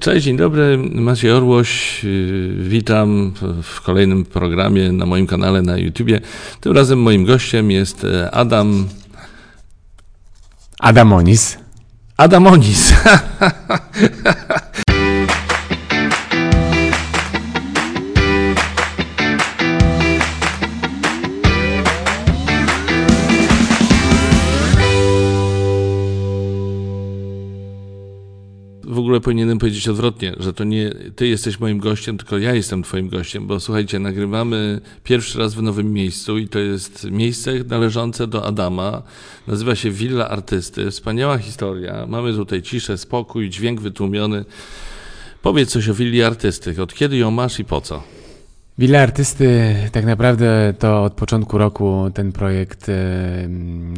Cześć, dzień dobry, Maciej Orłoś. Witam w kolejnym programie na moim kanale na YouTubie. Tym razem moim gościem jest Adam. Adamonis. Adamonis. powinienem powiedzieć odwrotnie, że to nie ty jesteś moim gościem, tylko ja jestem twoim gościem, bo słuchajcie, nagrywamy pierwszy raz w nowym miejscu i to jest miejsce należące do Adama. Nazywa się Villa Artysty. Wspaniała historia. Mamy tutaj ciszę, spokój, dźwięk wytłumiony. Powiedz coś o Willi Artysty. Od kiedy ją masz i po co? Willa Artysty, tak naprawdę to od początku roku ten projekt e,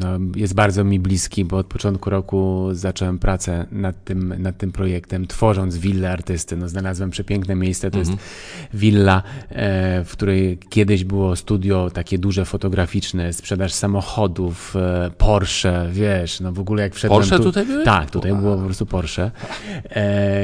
no, jest bardzo mi bliski, bo od początku roku zacząłem pracę nad tym, nad tym projektem, tworząc Willę Artysty. No, znalazłem przepiękne miejsce, to mhm. jest willa, e, w której kiedyś było studio takie duże fotograficzne, sprzedaż samochodów, e, Porsche, wiesz, no w ogóle jak wszedłem... Porsche tu, tutaj były? Tak, tutaj wow. było po prostu Porsche.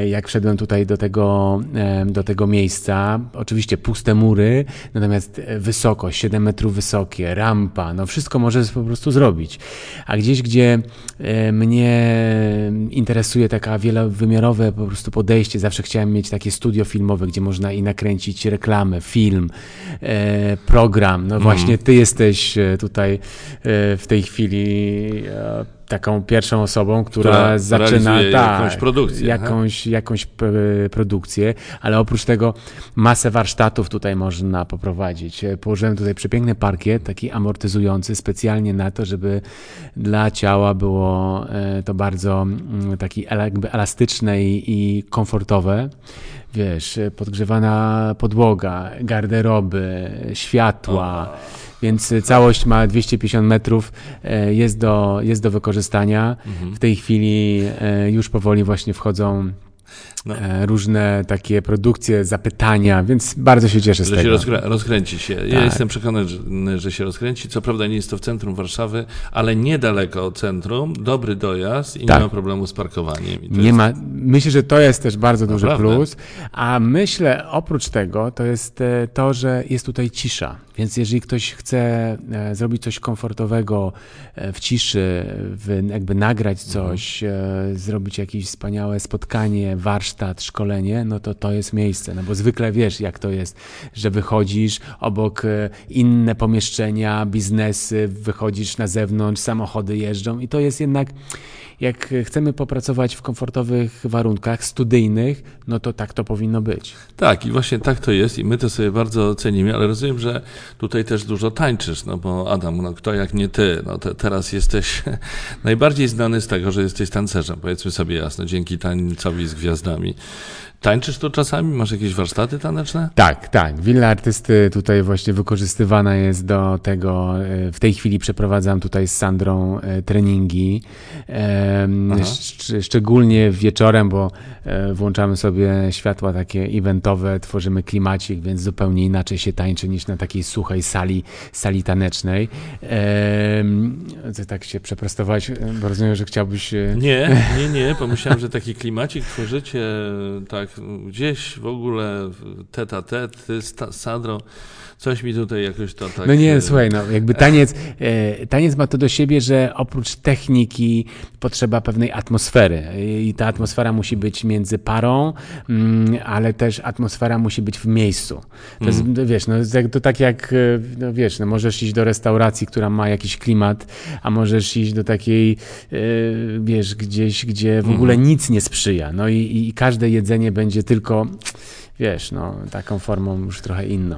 Jak wszedłem tutaj do tego, do tego miejsca, oczywiście puste mury, natomiast e, wysokość, 7 metrów wysokie, rampa, no wszystko może po prostu zrobić. A gdzieś, gdzie e, mnie interesuje taka wielowymiarowe po prostu podejście, zawsze chciałem mieć takie studio filmowe, gdzie można i nakręcić reklamę, film, e, program. No właśnie ty jesteś tutaj w tej chwili taką pierwszą osobą, która, która zaczyna tak, jakąś produkcję. Jakąś, jakąś produkcję, ale oprócz tego masę warsztatów tutaj można poprowadzić. Położyłem tutaj przepiękny parkiet, taki amortyzujący, specjalnie na to, żeby dla ciała było e, to bardzo mm, taki jakby elastyczne i, i komfortowe wiesz, podgrzewana podłoga, garderoby, światła. Więc całość ma 250 metrów, e, jest do, jest do wykorzystania. Mhm. W tej chwili e, już powoli właśnie wchodzą no. E, różne takie produkcje, zapytania, więc bardzo się cieszę z że tego. Się rozkrę rozkręci się. Tak. Ja jestem przekonany, że, się rozkręci. Co prawda nie jest to w centrum Warszawy, ale niedaleko od centrum, dobry dojazd i tak. nie ma problemu z parkowaniem. nie jest... ma. Myślę, że to jest też bardzo duży Naprawdę? plus. A myślę, oprócz tego, to jest e, to, że jest tutaj cisza. Więc jeżeli ktoś chce e, zrobić coś komfortowego w ciszy, jakby nagrać mhm. coś, mhm. zrobić jakieś wspaniałe spotkanie, warsztat, szkolenie, no to to jest miejsce, no bo zwykle wiesz jak to jest, że wychodzisz obok e, inne pomieszczenia, biznesy, wychodzisz na zewnątrz, samochody jeżdżą i to jest jednak jak chcemy popracować w komfortowych warunkach studyjnych, no to tak to powinno być. Tak, i właśnie tak to jest i my to sobie bardzo cenimy, ale rozumiem, że tutaj też dużo tańczysz, no bo Adam, no kto jak nie ty, no te, teraz jesteś najbardziej znany z tego, że jesteś tancerzem, powiedzmy sobie jasno, dzięki tańcowi z gwiazdami. Tańczysz tu czasami? Masz jakieś warsztaty taneczne? Tak, tak. Willa artysty tutaj właśnie wykorzystywana jest do tego. E, w tej chwili przeprowadzam tutaj z Sandrą e, treningi. Szczególnie wieczorem, bo e, włączamy sobie światła takie eventowe, tworzymy klimacik, więc zupełnie inaczej się tańczy niż na takiej suchej sali, sali tanecznej. Tak się przeprostować, bo rozumiem, że chciałbyś... Nie, nie, nie. Pomyślałem, że taki klimacik tworzycie tak gdzieś w ogóle teta tet, Sandrą, coś mi tutaj jakoś to tak... No nie, e, słuchaj, no jakby taniec, e, taniec ma to do siebie, że oprócz techniki potrzeba pewnej atmosfery i ta atmosfera musi być między parą, mm, ale też atmosfera musi być w miejscu. To jest, mm. wiesz, no to tak jak, e, no wiesz, no możesz iść do restauracji, która ma jakiś klimat, a możesz iść do takiej, wiesz, gdzieś, gdzie w ogóle mm. nic nie sprzyja. No i, i każde jedzenie będzie tylko wiesz, no, taką formą już trochę inną.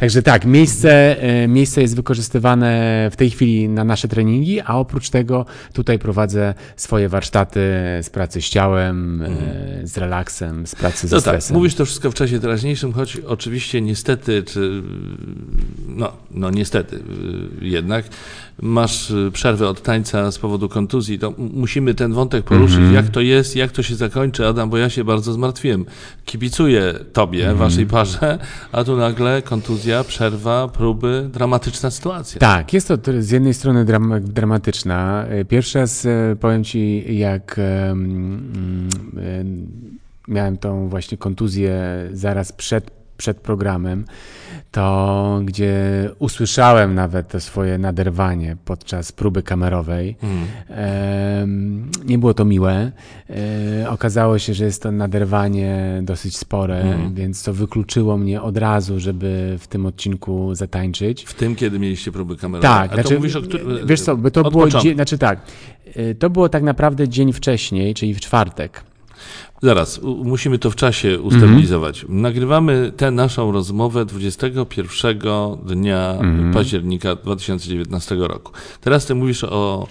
Także tak, miejsce, e, miejsce jest wykorzystywane w tej chwili na nasze treningi, a oprócz tego tutaj prowadzę swoje warsztaty z pracy z ciałem, mm. z relaksem, z pracy ze no tak, stresem. Tak, mówisz to wszystko w czasie teraźniejszym, choć oczywiście niestety, czy no, no niestety y, jednak masz y, przerwę od tańca z powodu kontuzji, to musimy ten wątek poruszyć, mm -hmm. jak to jest, jak to się zakończy, Adam, bo ja się bardzo zmartwiłem. Kibicuję tobie, mm -hmm. waszej parze, a tu nagle kontuzja, przerwa, próby, dramatyczna sytuacja. Tak, jest to z jednej strony dram dramatyczna. Pierwszy raz e, powiem ci, jak miałem tą właśnie kontuzję zaraz przed, przed programem, to gdzie usłyszałem nawet to swoje naderwanie podczas próby kamerowej. Mm. nie było to miłe. E, okazało się, że jest to naderwanie dosyć spore, mm. więc to wykluczyło mnie od razu, żeby w tym odcinku zatańczyć. W tym, kiedy mieliście próby kamerowe? Tak. A znaczy, mówisz o którym... Wiesz co, by to było... Znaczy tak, e, to było tak naprawdę dzień wcześniej, czyli w czwartek. Zaraz, musimy to w czasie ustabilizować. Mm -hmm. Nagrywamy tę naszą rozmowę 21 dnia mm -hmm. października 2019 roku. Teraz ty mówisz o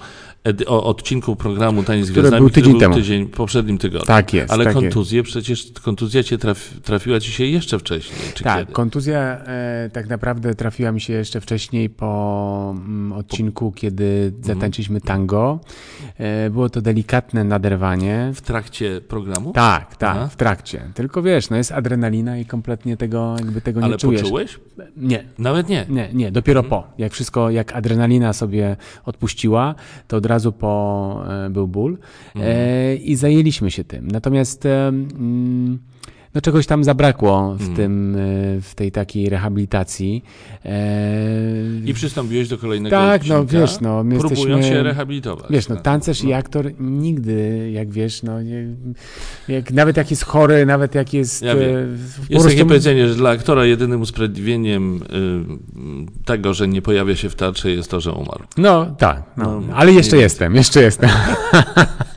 o odcinku programu Taniec z Gwiazdami, był tydzień który był temu. tydzień, poprzednim tygodniu. Tak jest. Ale tak kontuzję, jest. przecież kontuzja cię traf, trafiła ci się jeszcze wcześniej, czy Tak, kiedy? kontuzja e, tak naprawdę trafiła mi się jeszcze wcześniej po m, mm, odcinku, po... kiedy mhm. zatańczyliśmy tango. E, było to delikatne naderwanie. W trakcie programu? Tak, tak, Aha. w trakcie. Tylko wiesz, no jest adrenalina i kompletnie tego, jakby tego Ale nie czujesz. Ale poczułeś? Nie. Nawet nie? Nie, nie, dopiero mhm. po. Jak wszystko, jak adrenalina sobie odpuściła, to od razu po e, był ból mhm. i zajęliśmy się tym. Natomiast no czegoś tam zabrakło w, hmm. tym, e, w tej takiej rehabilitacji. I przystąpiłeś do kolejnego Tak, odcinka, no wiesz, no my próbując jesteśmy, się rehabilitować. Wiesz, no tancerz no. i aktor nigdy, jak wiesz, no nie, jak, nawet jak jest chory, nawet jak jest... Ja wiem. Jest takie powiedzenie, że dla aktora jedynym usprawiedliwieniem y, tego, że nie pojawia się w teatrze jest to, że umarł. No tak, no. no ale jeszcze jestem, jeszcze jestem.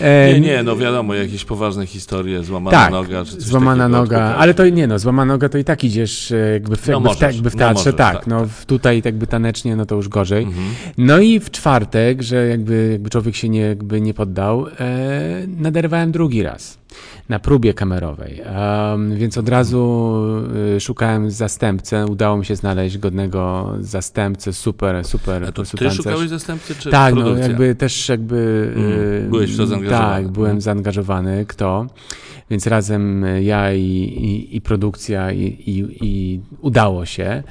Nie, nie, no wiadomo, jakieś poważne historie, złamana tak, noga, czy coś złamana noga, ale to nie no, złamana noga to i tak idziesz e, jakby w, no jakby, możesz, w, jakby w no teatrze, no możesz, tak, tak, no tak. tutaj jakby tanecznie, no to już gorzej. Mhm. No i w czwartek, że jakby, jakby człowiek się nie, jakby nie poddał, e, naderwałem drugi raz na próbie kamerowej, um, więc od razu y, szukałem zastępcę, udało mi się znaleźć godnego zastępcę, super, super. A to ty szukałeś zastępcy, czy Tak, no produkcja? no jakby też jakby... Mm, byłeś w to zaangażowany. Tak, byłem mm. zaangażowany, kto więc razem ja i, i, i produkcja i, i, udało się.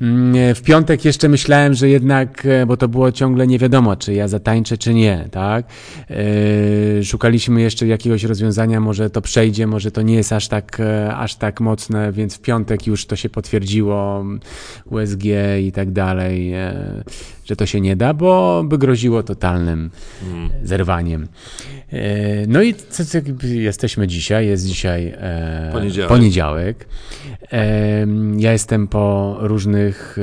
Mhm. W piątek jeszcze myślałem, że jednak, e, bo to było ciągle nie wiadomo, czy ja zatańczę, czy nie, tak? E, szukaliśmy jeszcze jakiegoś rozwiązania, może to przejdzie, może to nie jest aż tak, e, aż tak mocne, więc w piątek już to się potwierdziło, USG i tak dalej, że to się nie da, bo by groziło totalnym mhm. zerwaniem. No i co, co, jesteśmy dzisiaj, jest dzisiaj e, poniedziałek. poniedziałek. E, ja jestem po różnych,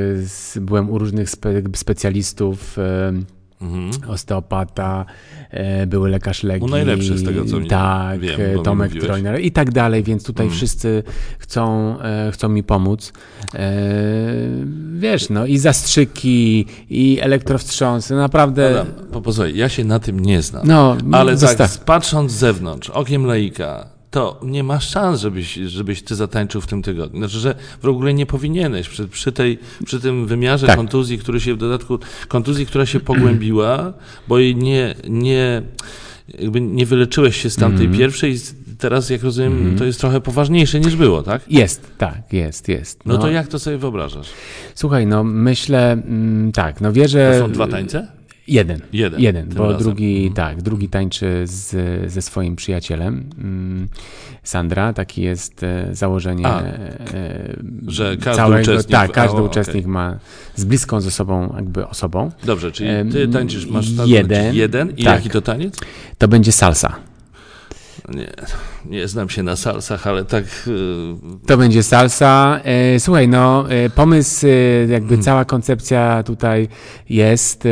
byłem u różnych spe, specjalistów. Mhm. osteopata, e, były lekarz Legii. U najlepszy z tego, co Tak, wiem, Tomek Trojner i tak dalej, więc tutaj mhm. wszyscy chcą, e, chcą mi pomóc. E, wiesz, no i zastrzyki, i elektrowstrząsy, naprawdę... Adam, posłuchaj, ja się na tym nie znam, no, ale tak, patrząc z zewnątrz, okiem laika, to nie ma szans, żebyś, żebyś ty zatańczył w tym tygodniu. Znaczy, że w ogóle nie powinieneś przy, przy, tej, przy tym wymiarze tak. kontuzji, który się w dodatku, kontuzji, która się pogłębiła, bo jej nie, nie, jakby nie wyleczyłeś się z tamtej mm. pierwszej, teraz, jak rozumiem, mm. to jest trochę poważniejsze niż było, tak? Jest, tak, jest, jest. No, no to jak to sobie wyobrażasz? Słuchaj, no myślę, mm, tak, no wierzę... To są dwa tańce? Jeden. Jeden. Jeden, bo razem. drugi, mhm. tak, drugi tańczy z, ze swoim przyjacielem. Mm, Sandra, taki jest e, założenie A, e, że każdy całego, uczestnik... Tak, każdy o, uczestnik okay. ma z bliską ze sobą jakby osobą. Dobrze, czyli ty tańczysz, masz jeden, jeden i tak, jaki to taniec? To będzie salsa. Nie, nie znam się na salsach, ale tak. Y, to będzie salsa. E, słuchaj, no, e, pomysł, e, jakby hmm. cała koncepcja tutaj jest,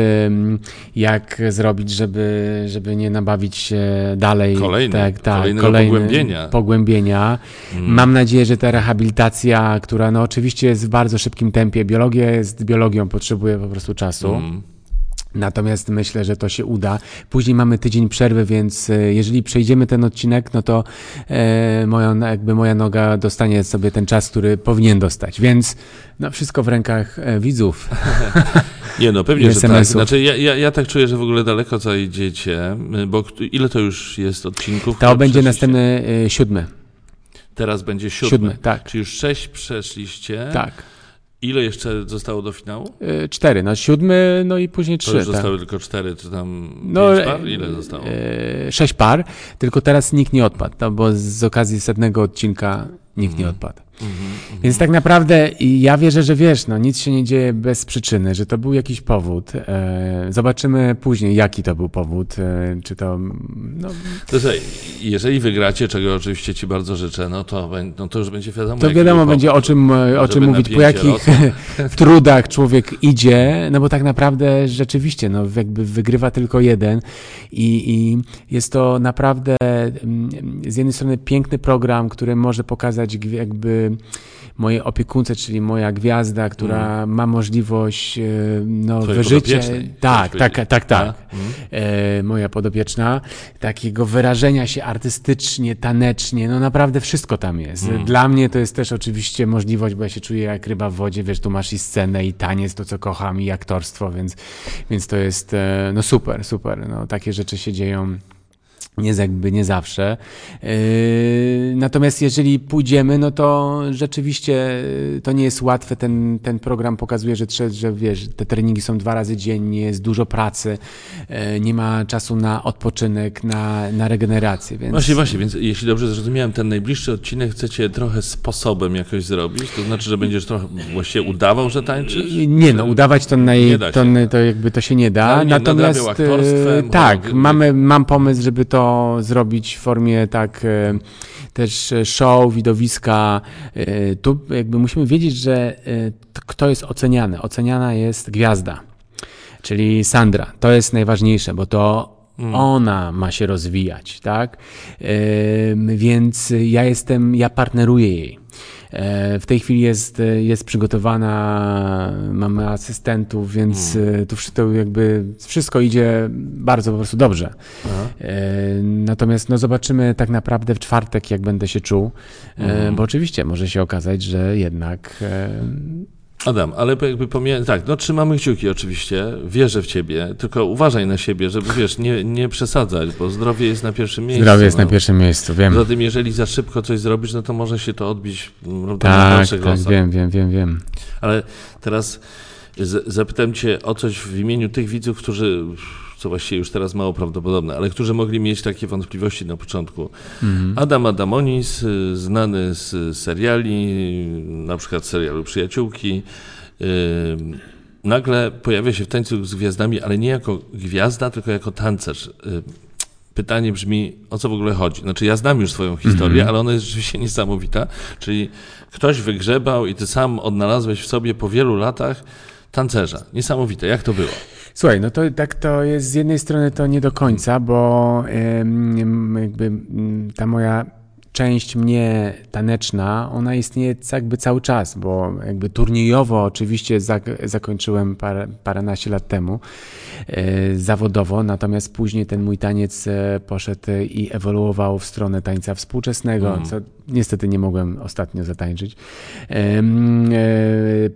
jak zrobić, żeby, żeby nie nabawić się dalej. Kolejny, tak, tak, kolejne pogłębienia. pogłębienia. Hmm. Mam nadzieję, że ta rehabilitacja, która no oczywiście jest w bardzo szybkim tempie, biologia jest biologią, potrzebuje po prostu czasu. Hmm. Natomiast myślę, że to się uda. Później mamy tydzień przerwy, więc e, jeżeli przejdziemy ten odcinek, no to e, moja, jakby moja noga dostanie sobie ten czas, który powinien dostać. Więc no, wszystko w rękach e, widzów. Nie, no pewnie, że tak. Znaczy, ja, ja, ja tak czuję, że w ogóle daleko zajdziecie, bo ile to już jest odcinków? To będzie następny e, siódmy. Teraz będzie siódmy. Siódmy, tak. Czyli już sześć przeszliście. Tak. Ile jeszcze zostało do finału? E, cztery, no siódmy, no i później trzy. To już tak. zostały tylko cztery, czy tam No, pięć par? Ile zostało? E, sześć par, tylko teraz nikt nie odpadł, no bo z okazji setnego odcinka nikt nie odpadł. Więc tak naprawdę ja wierzę, że wiesz, no nic się nie dzieje bez przyczyny, że to był jakiś powód. E, zobaczymy później, jaki to był powód, e, czy to, no, To słuchaj, jeżeli wygracie, czego oczywiście Ci bardzo życzę, no to, no to już będzie wiadomo. to wiadomo był będzie o powód. czym, e, o czym mówić, po jakich trudach człowiek idzie, no bo tak naprawdę rzeczywiście, no jakby wygrywa tylko jeden i, i jest to naprawdę mm, z jednej strony piękny program, który może pokazać jakby mojej opiekunce, czyli moja gwiazda, która ma możliwość e, no, wyżycia. Tak, tak, tak, tak. Mhm. E, moja podopieczna, takiego wyrażenia się artystycznie, tanecznie, no naprawdę wszystko tam jest. Mhm. Dla mnie to jest też oczywiście możliwość, bo ja się czuję jak ryba w wodzie, wiesz, tu masz i scenę, i taniec, to co kocham, i aktorstwo, więc, więc to jest e, no super, super. No, takie rzeczy się dzieją. Nie, z- jakby nie zawsze. Yy, natomiast jeżeli pójdziemy, no to rzeczywiście yy, to nie jest łatwe. Ten, ten program pokazuje, że, że wiesz, te treningi są dwa razy dziennie, jest dużo pracy, yy, nie ma czasu na odpoczynek, na, na regenerację. Więc... Właśnie, właśnie, więc jeśli dobrze zrozumiałem, ten najbliższy odcinek chcecie trochę sposobem jakoś zrobić, to znaczy, że będziesz trochę właściwie udawał, że tańczysz? Nie, no udawać to, naj, Nie da to, się. to jakby to się nie da. Nie, Natomiast aktorstwem, e, tak, mamy, mam pomysł, żeby to zrobić w formie tak e, też show, widowiska. E, Tu jakby musimy wiedzieć, że e, kto jest oceniany. Oceniana jest gwiazda, czyli Sandra. To jest najważniejsze, bo to ona ma się rozwijać, tak? Więc ja jestem, ja partneruję jej. E, W tej chwili jest, jest przygotowana, mamy asystentów, więc e, tu wszystko jakby wszystko idzie bardzo po prostu dobrze. E, Natomiast no zobaczymy tak naprawdę w czwartek, jak będę się czuł, e, bo oczywiście może się okazać, że jednak e, Adam, ale jakby pomijając, tak, no trzymamy kciuki oczywiście, wierzę w ciebie, tylko uważaj na siebie, żeby wiesz, nie, nie przesadzać, bo zdrowie jest na pierwszym miejscu. zdrowie jest no. na pierwszym miejscu, wiem. Poza tym, jeżeli za szybko coś zrobisz, no to może się to odbić mm, prawda, na Tak, dalszych tak, losach. wiem, wiem, wiem, wiem. Ale teraz zapytam Cię o coś w imieniu tych widzów, którzy, co właściwie już teraz mało prawdopodobne, ale którzy mogli mieć takie wątpliwości na początku. Adam Adamonis, y, znany z seriali, na przykład serialu Przyjaciółki, y, nagle pojawia się w tańcu z gwiazdami, ale nie jako gwiazda, tylko jako tancerz. Y, Pytanie brzmi, o co w ogóle chodzi? Znaczy, ja znam już swoją historię, ale ona jest rzeczywiście niesamowita. Czyli ktoś wygrzebał i ty sam odnalazłeś w sobie po wielu latach tancerza. Niesamowite. Jak to było? Słuchaj, no to tak to jest z jednej strony to nie do końca, bo jakby mm, ta moja część mnie taneczna, ona istnieje jakby cały czas, bo jakby turniejowo oczywiście zak- zakończyłem parę, paręnaście lat temu e, zawodowo, natomiast później ten mój taniec e, poszedł i ewoluował w stronę tańca współczesnego, co niestety nie mogłem ostatnio zatańczyć. E,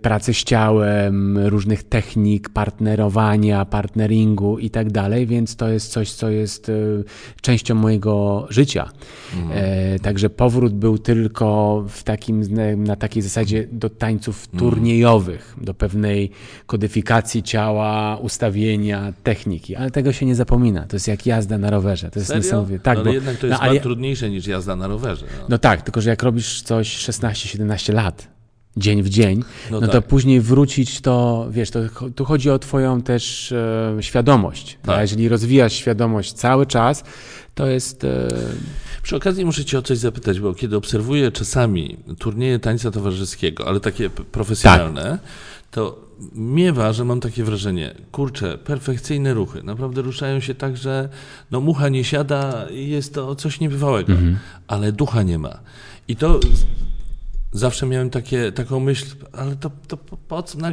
Pracy z ciałem, różnych technik, partnerowania, partneringu i tak dalej, więc to jest coś, co jest częścią mojego życia. E, Także powrót był tylko w takim, na takiej zasadzie do tańców turniejowych, do pewnej kodyfikacji ciała, ustawienia, techniki, ale tego się nie zapomina. To jest jak jazda na rowerze. To jest Serio? niesamowite. Tak, no, ale jednak to jest no, ale- trudniejsze niż jazda na rowerze. No. no tak, tylko że jak robisz coś 16-17 lat, dzień w dzień, No no, to tak. później wrócić to, wiesz, to, tu chodzi o twoją też e, świadomość. Tak. A jeżeli rozwijasz świadomość cały czas, to jest... E, Przy okazji muszę Cię o coś zapytać, bo kiedy obserwuję czasami turnieje tańca towarzyskiego, ale takie profesjonalne, Tak. to miewa, że mam takie wrażenie, kurczę, perfekcyjne ruchy, naprawdę ruszają się tak, że no mucha nie siada i jest to coś niebywałego, Mhm. ale ducha nie ma. I to zawsze miałem takie, taką myśl, ale to, to po, co, na,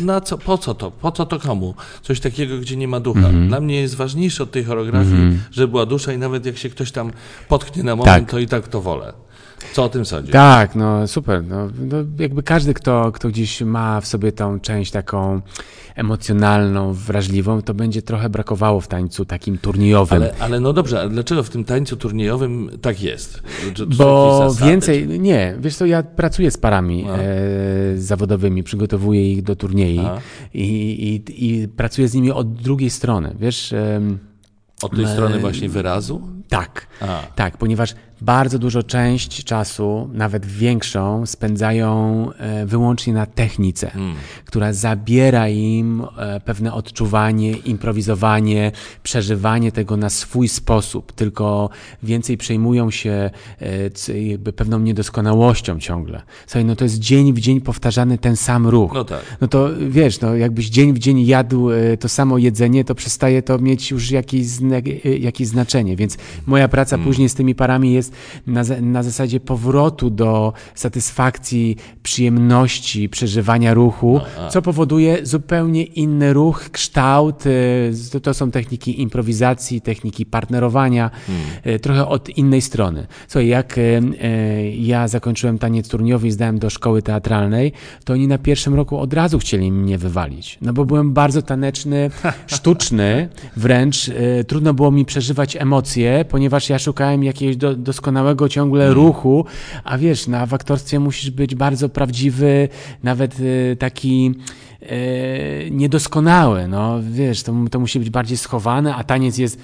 na co, po co to, po co to komu? Coś takiego, gdzie nie ma ducha. Mhm. Dla mnie jest ważniejsze od tej choreografii, żeby była dusza i nawet jak się ktoś tam potknie na moment, Tak. to i tak to wolę. Co o tym sądzisz? Tak, no super. No, no, jakby każdy, kto, kto gdzieś ma w sobie tą część taką emocjonalną, wrażliwą, to będzie trochę brakowało w tańcu takim turniejowym. Ale, ale no dobrze, a dlaczego w tym tańcu turniejowym tak jest? Czy, Bo więcej, nie, wiesz co, ja pracuję z parami e, zawodowymi, przygotowuję ich do turniej i, i, i pracuję z nimi od drugiej strony, wiesz... E, od tej strony właśnie wyrazu? Tak, tak, ponieważ bardzo dużo część czasu, nawet większą, spędzają e, wyłącznie na technice, hmm. która zabiera im e, pewne odczuwanie, improwizowanie, przeżywanie tego na swój sposób, tylko więcej przejmują się e, jakby pewną niedoskonałością ciągle. Słuchaj, no to jest dzień w dzień powtarzany ten sam ruch. No tak. No to wiesz, no jakbyś dzień w dzień jadł to samo jedzenie, to przestaje to mieć już jakieś, jakieś znaczenie, więc moja praca hmm. później z tymi parami jest na, na zasadzie powrotu do satysfakcji, przyjemności, przeżywania ruchu, no, co powoduje zupełnie inny ruch, kształt. Y, to, to są techniki improwizacji, techniki partnerowania, hmm. Y, trochę od innej strony. Słuchaj, jak y, ja zakończyłem taniec turniejowy i zdałem do szkoły teatralnej, to oni na pierwszym roku od razu chcieli mnie wywalić, no bo byłem bardzo taneczny, sztuczny, wręcz trudno było mi przeżywać emocje, ponieważ ja szukałem jakiegoś do, doskonałego ciągle mm. ruchu, a wiesz, na w aktorstwie musisz być bardzo prawdziwy, nawet y, taki e, niedoskonały, no wiesz, to, to musi być bardziej schowane, a taniec jest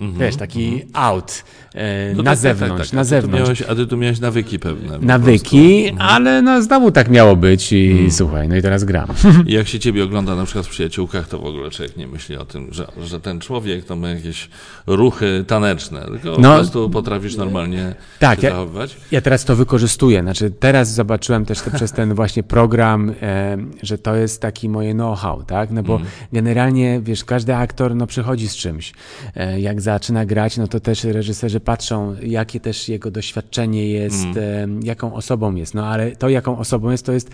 -hmm, wiesz, taki -hmm. out e, no na tak, tak zewnątrz, tak, tak, na zewnątrz. Miałeś, a ty tu miałeś nawyki pewne. Nawyki, -hmm. ale no znowu tak miało być i mhm. słuchaj, no i teraz gram. I jak się ciebie ogląda na przykład w przyjaciółkach, to w ogóle człowiek nie myśli o tym, że, że ten człowiek to ma jakieś ruchy taneczne, tylko no, po prostu potrafisz normalnie tak, się ja, zachowywać. Ja teraz to wykorzystuję, znaczy teraz zobaczyłem też to przez ten właśnie program, e, że to jest taki moje know-how, tak, no bo mhm. generalnie, wiesz, każdy aktor no przychodzi z czymś, e, jak zaczyna grać, no to też reżyserzy patrzą, jakie też jego doświadczenie jest, mm. jaką osobą jest. No ale to, jaką osobą jest, to jest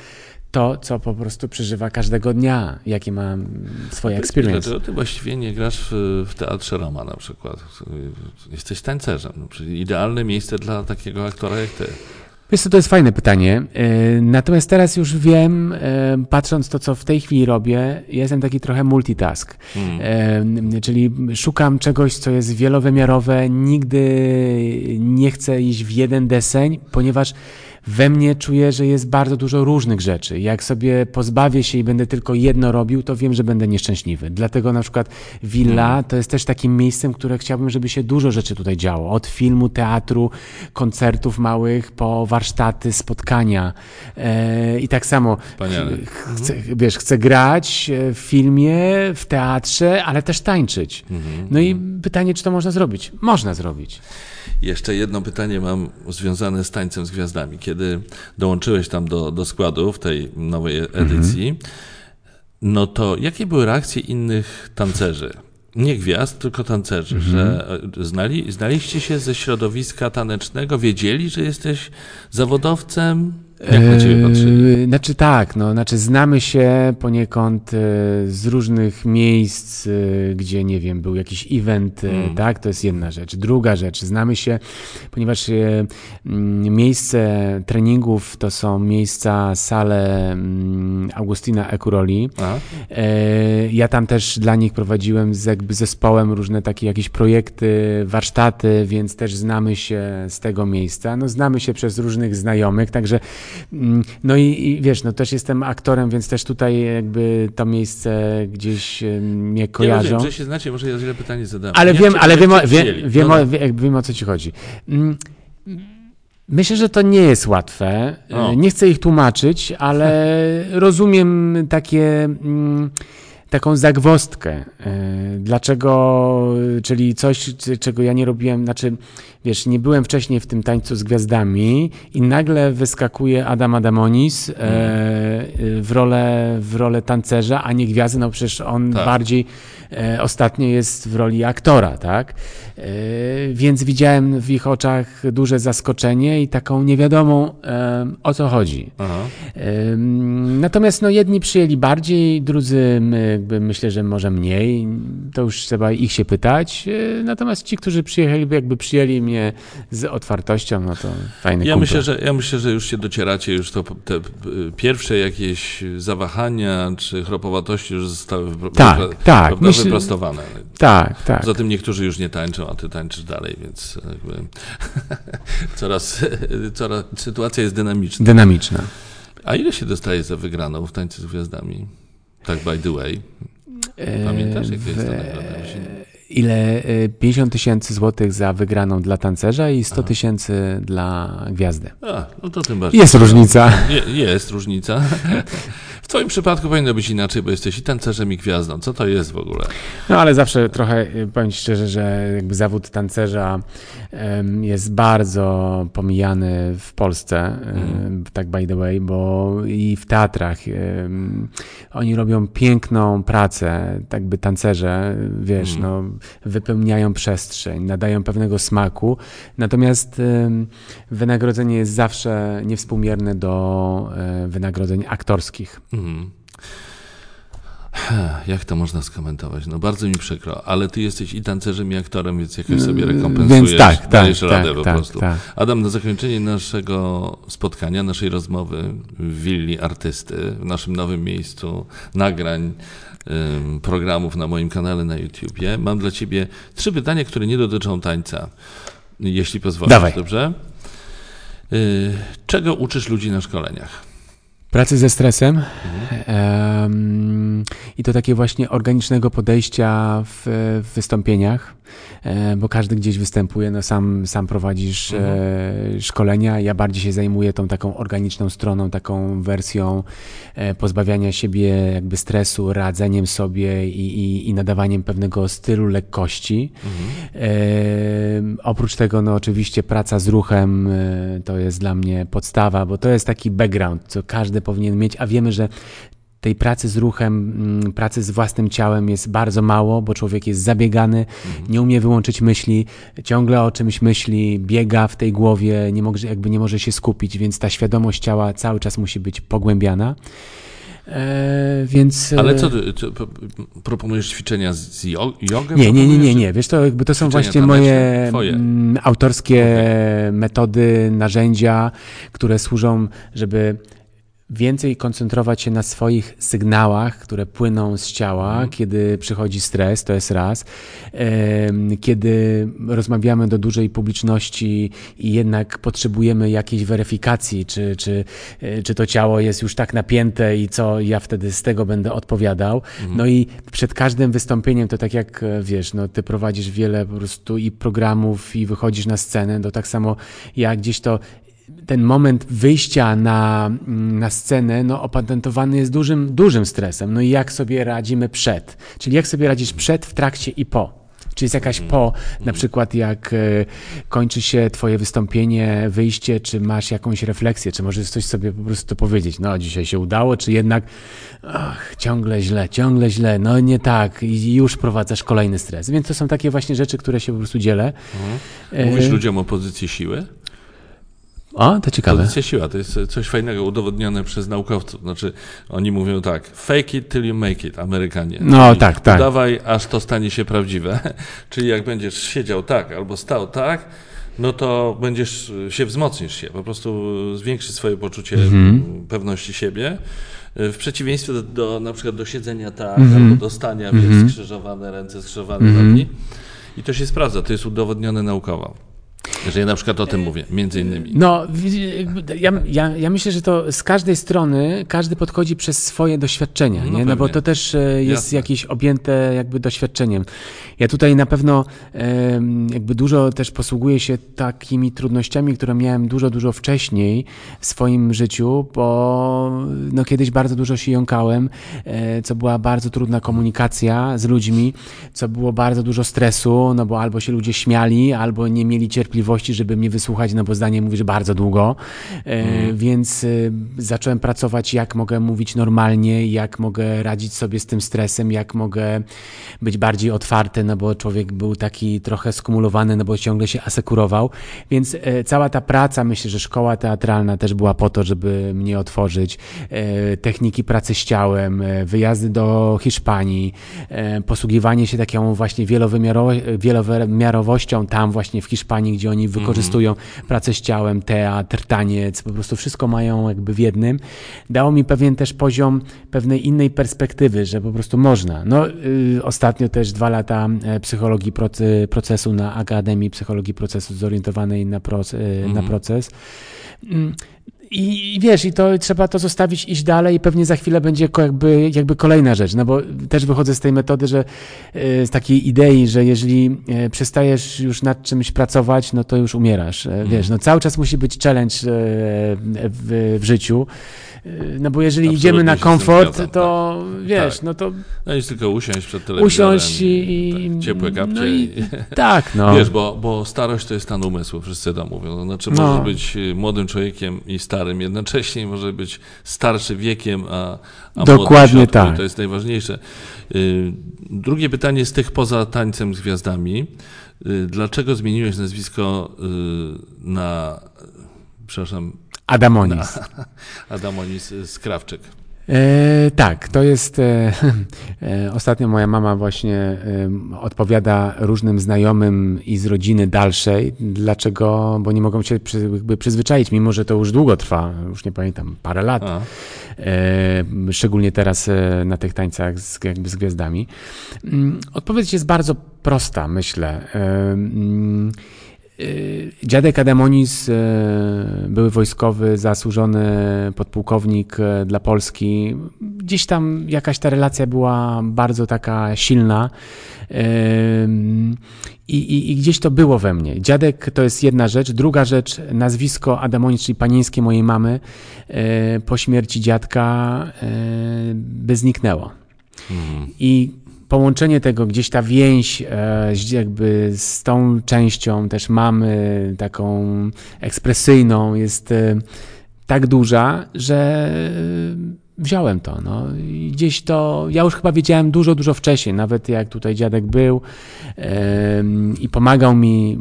to, co po prostu przeżywa każdego dnia, jakie ma swoje experience. Dlaczego ty właściwie nie grasz w, Teatrze Roma na przykład? Jesteś tańcerzem, czyli idealne miejsce dla takiego aktora jak ty. Wiesz co, to jest fajne pytanie. E, natomiast teraz już wiem, e, patrząc to, co w tej chwili robię, jestem taki trochę multitask. Hmm. E, czyli szukam czegoś, co jest wielowymiarowe, nigdy nie chcę iść w jeden deseń, ponieważ we mnie czuję, że jest bardzo dużo różnych rzeczy. Jak sobie pozbawię się i będę tylko jedno robił, to wiem, że będę nieszczęśliwy. Dlatego na przykład Villa mm. to jest też takim miejscem, które chciałbym, żeby się dużo rzeczy tutaj działo. Od filmu, teatru, koncertów małych, po warsztaty, spotkania. E, I tak samo chcę, wiesz, chcę grać w filmie, w teatrze, ale też tańczyć. Mhm, no i mhm. pytanie, czy to można zrobić? Można zrobić. Jeszcze jedno pytanie mam związane z tańcem z gwiazdami. Kiedy dołączyłeś tam do, do składu w tej nowej edycji, mhm. no to jakie były reakcje innych tancerzy? Nie gwiazd, tylko tancerzy, mhm. że e, znali, znaliście się ze środowiska tanecznego, wiedzieli, że jesteś zawodowcem, jak na ciebie patrzyli? Yy, znaczy tak, no, znaczy znamy się poniekąd e, z różnych miejsc, e, gdzie nie wiem, był jakiś event, mm. tak, to jest jedna rzecz. Druga rzecz, znamy się, ponieważ miejsce treningów to są miejsca, sale Augustina Ekuroli. Ja tam też dla nich prowadziłem z jakby zespołem różne takie jakieś projekty, warsztaty, więc też znamy się z tego miejsca. No znamy się przez różnych znajomych, także Mm, no i, i, wiesz, no też jestem aktorem, więc też tutaj jakby to miejsce gdzieś mnie kojarzą. Ja rozumiem, że się znacie, może ja źle pytanie zadałem. Ale wiem, ale wiem, wiem, wiem, no, o, wiem o co ci chodzi. Mm, myślę, że to nie jest łatwe. O. Nie chcę ich tłumaczyć, ale rozumiem takie mm, taką zagwostkę. E, dlaczego, czyli coś, czego ja nie robiłem, znaczy, wiesz, nie byłem wcześniej w tym tańcu z gwiazdami i nagle wyskakuje Adam Adamonis e, w rolę, w rolę tancerza, a nie gwiazdy, no przecież on tak. bardziej e, ostatnio jest w roli aktora, tak? Więc widziałem w ich oczach duże zaskoczenie i taką niewiadomą o co chodzi. Aha. Natomiast no, jedni przyjęli bardziej, drudzy jakby myślę, że może mniej. To już trzeba ich się pytać. E, natomiast ci, którzy przyjechali, jakby przyjęli mnie z otwartością, no to fajny ja kumpel. myślę, że Ja myślę, że już się docieracie, już to te pierwsze jakieś zawahania czy chropowatości już zostały tak, tak, prawda, myślę, wyprostowane. Tak, tak. Poza tym niektórzy już nie tańczą, a ty tańczysz dalej, więc jakby coraz, coraz sytuacja jest dynamiczna. Dynamiczna. A ile się dostaje za wygraną w tańcu z gwiazdami? Tak by the way. Pamiętasz, jak to jest ta nagroda? Ile? 50 tysięcy złotych za wygraną dla tancerza i 100 tysięcy dla gwiazdy. A, no to tym bardziej. Jest różnica. Je, jest różnica. W Twoim przypadku powinno być inaczej, bo jesteś i tancerzem, i gwiazdą. Co to jest w ogóle? No ale zawsze trochę, powiem Ci szczerze, że jakby zawód tancerza jest bardzo pomijany w Polsce, mm. tak by the way, bo i w teatrach oni robią piękną pracę, tak by tancerze, wiesz, mm. no, wypełniają przestrzeń, nadają pewnego smaku, natomiast wynagrodzenie jest zawsze niewspółmierne do e, wynagrodzeń aktorskich. Mhm. Jak to można skomentować? No bardzo mi przykro, ale ty jesteś i tancerzem, i aktorem, więc jakoś sobie rekompensujesz, więc tak, dajesz tak, radę tak, po tak, prostu. Tak. Adam, na zakończenie naszego spotkania, naszej rozmowy w willi artysty, w naszym nowym miejscu nagrań, programów na moim kanale na YouTubie, mam dla ciebie trzy pytania, które nie dotyczą tańca, jeśli pozwolisz. Dawaj. Dobrze? Y, czego uczysz ludzi na szkoleniach? Pracy ze stresem mhm. i to takie właśnie organicznego podejścia w, w wystąpieniach. E, bo każdy gdzieś występuje, no sam, sam prowadzisz e, mhm. szkolenia. Ja bardziej się zajmuję tą taką organiczną stroną, taką wersją e, pozbawiania siebie jakby stresu, radzeniem sobie i, i, i nadawaniem pewnego stylu lekkości. Mhm. oprócz tego, no oczywiście praca z ruchem to jest dla mnie podstawa, bo to jest taki background, co każdy powinien mieć, a wiemy, że tej pracy z ruchem, mm, pracy z własnym ciałem jest bardzo mało, bo człowiek jest zabiegany, mhm. nie umie wyłączyć myśli, ciągle o czymś myśli, biega w tej głowie, nie może, jakby nie może się skupić, więc ta świadomość ciała cały czas musi być pogłębiana. E, więc... Ale co, ty, co, proponujesz ćwiczenia z jogą? Nie, nie, nie, nie, nie. Wiesz, to, jakby to są właśnie moje mm, autorskie okay. metody, narzędzia, które służą, żeby więcej koncentrować się na swoich sygnałach, które płyną z ciała, mhm. kiedy przychodzi stres, to jest raz. Kiedy rozmawiamy do dużej publiczności i jednak potrzebujemy jakiejś weryfikacji, czy, czy, e, czy to ciało jest już tak napięte i co ja wtedy z tego będę odpowiadał. Mhm. No i przed każdym wystąpieniem to tak jak e, wiesz, no ty prowadzisz wiele po prostu i programów i wychodzisz na scenę, to tak samo ja gdzieś to ten moment wyjścia na, na scenę no, opatentowany jest dużym, dużym stresem. No i jak sobie radzimy przed? Czyli jak sobie radzisz przed, w trakcie i po? Czy jest jakaś po, na przykład jak e, kończy się twoje wystąpienie, wyjście, czy masz jakąś refleksję, czy możesz coś sobie po prostu powiedzieć, no dzisiaj się udało, czy jednak ach, ciągle źle, ciągle źle, no nie tak i już prowadzasz kolejny stres. Więc to są takie właśnie rzeczy, które się po prostu dzielę. Mhm. Mówisz e... ludziom o pozycji siły? O, to ciekawe. Pozycja siła to jest coś fajnego, udowodnione przez naukowców. Znaczy, oni mówią tak, fake it till you make it, Amerykanie. No, Czyli tak, tak. Udawaj, aż to stanie się prawdziwe. Czyli jak będziesz siedział tak albo stał tak, no to będziesz się wzmocnisz się, po prostu zwiększysz swoje poczucie mhm. pewności siebie. W przeciwieństwie do, do, na przykład do siedzenia tak, mhm. albo do stania, mm -hmm. skrzyżowane ręce, skrzyżowane mhm. nogi. I to się sprawdza, to jest udowodnione naukowo. Że ja na przykład o tym mówię, między innymi. No, ja, ja, ja myślę, że to z każdej strony każdy podchodzi przez swoje doświadczenia, no nie? No bo to też e, jest Jasne. jakieś objęte jakby doświadczeniem. Ja tutaj na pewno jakby dużo też posługuję się takimi trudnościami, które miałem dużo, dużo wcześniej w swoim życiu, bo no kiedyś bardzo dużo się jąkałem, e, co była bardzo trudna komunikacja z ludźmi, co było bardzo dużo stresu, no bo albo się ludzie śmiali, albo nie mieli cierpliwości, żeby mnie wysłuchać, no bo zdanie mówisz bardzo długo, mm. więc e, zacząłem pracować, jak mogę mówić normalnie, jak mogę radzić sobie z tym stresem, jak mogę być bardziej otwarty no bo człowiek był taki trochę skumulowany, no bo ciągle się asekurował, więc e, cała ta praca, myślę, że szkoła teatralna też była po to, żeby mnie otworzyć, techniki pracy z ciałem, wyjazdy do Hiszpanii, posługiwanie się taką właśnie wielowymiarowością tam właśnie w Hiszpanii, gdzie oni oni wykorzystują pracę z ciałem, teatr, taniec, po prostu wszystko mają jakby w jednym. Dało mi pewien też poziom pewnej innej perspektywy, że po prostu można. No, y, ostatnio też dwa lata e, psychologii proce- procesu na Akademii Psychologii Procesu zorientowanej na, e, na proces. Mm, I, I wiesz, i to trzeba to zostawić, iść dalej i pewnie za chwilę będzie jakby, jakby kolejna rzecz, no bo też wychodzę z tej metody, że e, z takiej idei, że jeżeli e, przestajesz już nad czymś pracować, no to już umierasz. E, Wiesz, no cały czas musi być challenge w, w życiu, no bo jeżeli Absolutnie idziemy na komfort, zgadzam, to wiesz, Tak. no to No jest tylko usiąść przed telewizorem. usiąść i... tak, ciepłe kapcie. No i, i, tak, no. Wiesz, bo, bo starość to jest stan umysłu, wszyscy to mówią. To znaczy, No. może być y, młodym człowiekiem i starym jednocześnie, może być starszy wiekiem, a, a Dokładnie tak. To jest najważniejsze. Y, Drugie pytanie z tych poza tańcem z gwiazdami. Y, Dlaczego zmieniłeś nazwisko y, na, przepraszam, Adamonis. Adamonis Skrawczyk? E, tak, to jest. E, e, ostatnio moja mama właśnie e, odpowiada różnym znajomym i z rodziny dalszej. Dlaczego? Bo nie mogą się przy, przyzwyczaić, mimo że to już długo trwa, już nie pamiętam, parę lat. E, szczególnie teraz e, na tych tańcach z, jakby z gwiazdami. Mm, Odpowiedź jest bardzo prosta, myślę. E, mm, e, Dziadek Adamonis, e, były wojskowy, zasłużony podpułkownik e, dla Polski. Gdzieś tam jakaś ta relacja była bardzo taka silna. I, i, I gdzieś to było we mnie. Dziadek to jest jedna rzecz. Druga rzecz, nazwisko Adamonis, czyli panieńskie mojej mamy, po śmierci dziadka by zniknęło. mm, I połączenie tego, gdzieś ta więź e, jakby z tą częścią też mamy, taką ekspresyjną, jest e, tak duża, że wziąłem to. No. I gdzieś to, ja już chyba wiedziałem dużo, dużo wcześniej, nawet jak tutaj dziadek był em, i pomagał mi,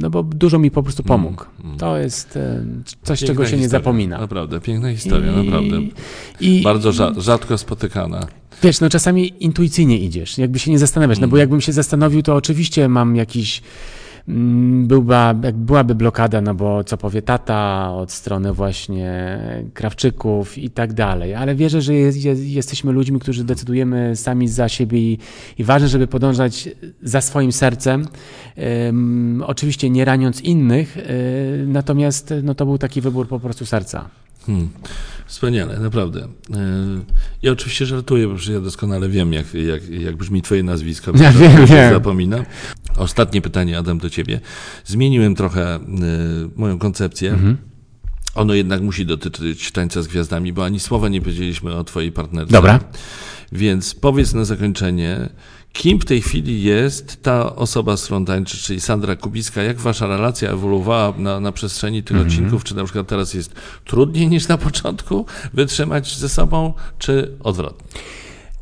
no bo dużo mi po prostu pomógł. To jest em, coś, czego piękna się nie historia. zapomina. Naprawdę, piękna historia, I- naprawdę. I, Bardzo rza- rzadko spotykana. Wiesz, no czasami intuicyjnie idziesz, jakby się nie zastanawiasz, no bo jakbym się zastanowił, to oczywiście mam jakiś, mm, byłba, jak byłaby blokada, no bo co powie tata od strony właśnie Krawczyków i tak dalej, ale wierzę, że jest, jest, jesteśmy ludźmi, którzy decydujemy sami za siebie i, i ważne, żeby podążać za swoim sercem, Ym, oczywiście nie raniąc innych, y, natomiast no to był taki wybór po prostu serca. Hmm. Wspaniale, naprawdę. Yy, Ja oczywiście żartuję, bo ja doskonale wiem, jak, jak, jak brzmi twoje nazwisko. Ja wiem, wiem. Zapominam. Ostatnie pytanie, Adam, do ciebie. Zmieniłem trochę yy, moją koncepcję. Mhm. Ono jednak musi dotyczyć tańca z gwiazdami, bo ani słowa nie powiedzieliśmy o twojej partnerce. Dobra. Więc powiedz na zakończenie, kim w tej chwili jest ta osoba, z którą tańczysz, czyli Sandra Kubicka? Jak wasza relacja ewoluowała na, na przestrzeni tych Mhm. odcinków? Czy na przykład teraz jest trudniej niż na początku wytrzymać ze sobą, czy odwrotnie?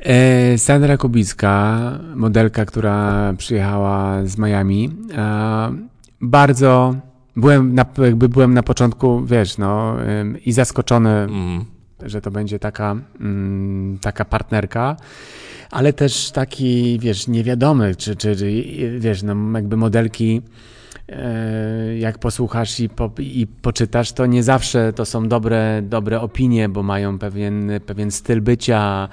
E, Sandra Kubicka, modelka, która przyjechała z Miami, e, bardzo byłem na, jakby byłem na początku, wiesz, no i zaskoczony, Mhm. że to będzie taka, mm, taka partnerka, ale też taki, wiesz, niewiadomy, czy, czy, czy wiesz, no jakby modelki jak posłuchasz i, po, i poczytasz, to nie zawsze to są dobre, dobre opinie, bo mają pewien, pewien styl bycia,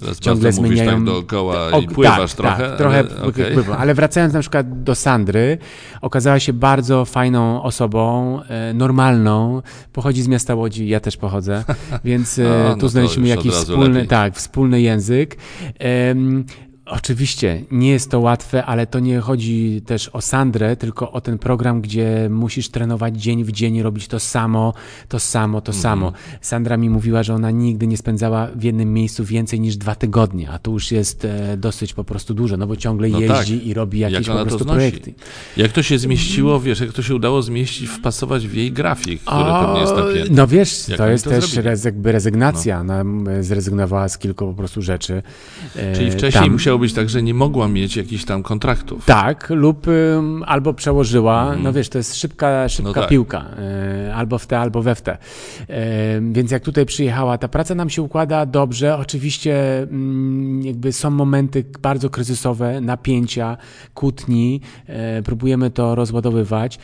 Teraz ciągle mówisz zmieniają. tak dookoła i pływasz tak, trochę. Tak, trochę ale, pływam. Ale wracając na przykład do Sandry, okazała się bardzo fajną osobą, e, normalną. Pochodzi z miasta Łodzi, ja też pochodzę, więc e, no tu znaleźliśmy jakiś wspólny, lepiej. tak, wspólny język. Oczywiście nie jest to łatwe, ale to nie chodzi też o Sandrę, tylko o ten program, gdzie musisz trenować dzień w dzień, robić to samo, to samo, to Mhm. samo. Sandra mi mówiła, że ona nigdy nie spędzała w jednym miejscu więcej niż dwa tygodnie, a to już jest e, dosyć po prostu dużo, no bo ciągle No jeździ tak. i robi Jak jakieś ona po prostu projekty. Jak to się zmieściło, wiesz, jak to się udało zmieścić, wpasować w jej grafik, który O, pewnie jest napięty. No wiesz, Jak to jest to też rez, jakby rezygnacja. Ona m, zrezygnowała z kilku po prostu rzeczy. e, Czyli wcześniej tam. musiało być tak, że nie mogła mieć jakichś tam kontraktów. Tak, lub albo przełożyła. No wiesz, to jest szybka, szybka Mhm. No tak. piłka. y, albo w te, albo we w te. Więc jak tutaj przyjechała, ta praca nam się układa dobrze. Oczywiście jakby są momenty bardzo kryzysowe, napięcia, kłótni. E, próbujemy to rozładowywać.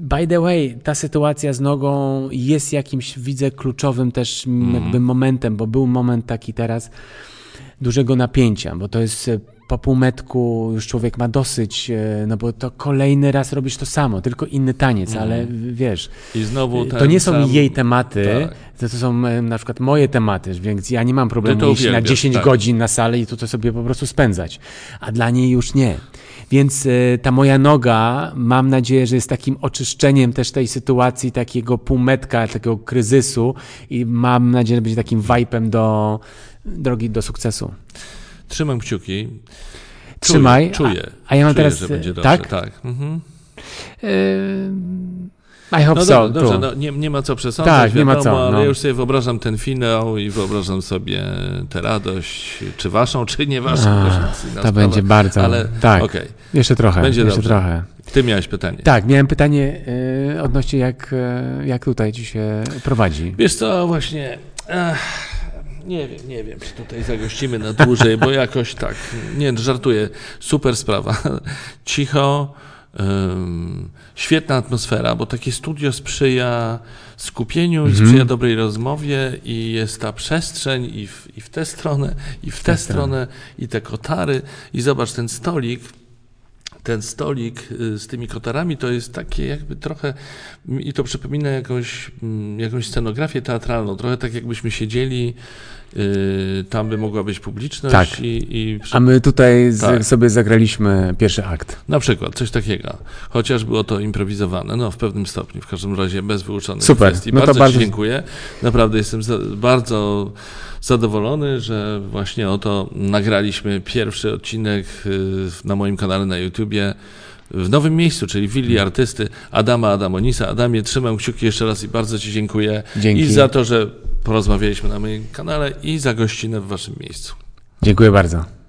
By the way, ta sytuacja z nogą jest jakimś, widzę, kluczowym też mm. jakby momentem, bo był moment taki teraz dużego napięcia, bo to jest e, po półmetku już człowiek ma dosyć, e, no bo to kolejny raz robisz to samo, tylko inny taniec, mm. ale wiesz, I znowu to nie są sam... jej tematy, tak. to, to są e, na przykład moje tematy, więc ja nie mam problemu iść na 10 tak. godzin na salę i to sobie po prostu spędzać, a dla niej już nie. Więc e, ta moja noga, mam nadzieję, że jest takim oczyszczeniem też tej sytuacji, takiego półmetka, takiego kryzysu i mam nadzieję, że będzie takim wajpem do drogi do sukcesu. Trzymam kciuki. Trzymaj. Czuję. A, a ja mam czuję, teraz. Że będzie dobrze. Tak? Tak. Mhm. I hope no so. Dobrze, dobrze no, nie, nie ma co przesądzać, tak, wiadomo, nie ma co, no. ale już sobie wyobrażam ten finał i wyobrażam sobie tę radość, czy waszą, czy nie waszą. A, to sprawa. będzie bardzo, ale, tak, okay. jeszcze trochę, będzie jeszcze dobrze. trochę. Ty miałeś pytanie. Tak, miałem pytanie y, odnośnie jak, y, jak tutaj ci się prowadzi. Wiesz co, właśnie... nie wiem, nie wiem, czy tutaj zagościmy na dłużej, bo jakoś tak, nie, żartuję, super sprawa. Cicho, um, świetna atmosfera, bo takie studio sprzyja skupieniu i mhm. sprzyja dobrej rozmowie i jest ta przestrzeń i w, i w tę stronę, i w tę stronę, i te kotary. I zobacz ten stolik, ten stolik y, z tymi kotarami to jest takie jakby trochę, i to przypomina jakąś, mm, jakąś scenografię teatralną, trochę tak jakbyśmy siedzieli Yy, tam by mogła być publiczność. Tak. I, i... A my tutaj tak. sobie zagraliśmy pierwszy akt. Na przykład, coś takiego. Chociaż było to improwizowane, no w pewnym stopniu, w każdym razie bez wyuczonych Super. kwestii. No bardzo, bardzo Ci dziękuję. Naprawdę jestem za, bardzo zadowolony, że właśnie oto nagraliśmy pierwszy odcinek yy, na moim kanale na YouTubie w nowym miejscu, czyli w willi artysty Adama Adamonisa. Adamie, trzymam kciuki jeszcze raz i bardzo Ci dziękuję. Dzięki. I za to, że porozmawialiśmy na moim kanale i za gościnę w Waszym miejscu. Dziękuję bardzo.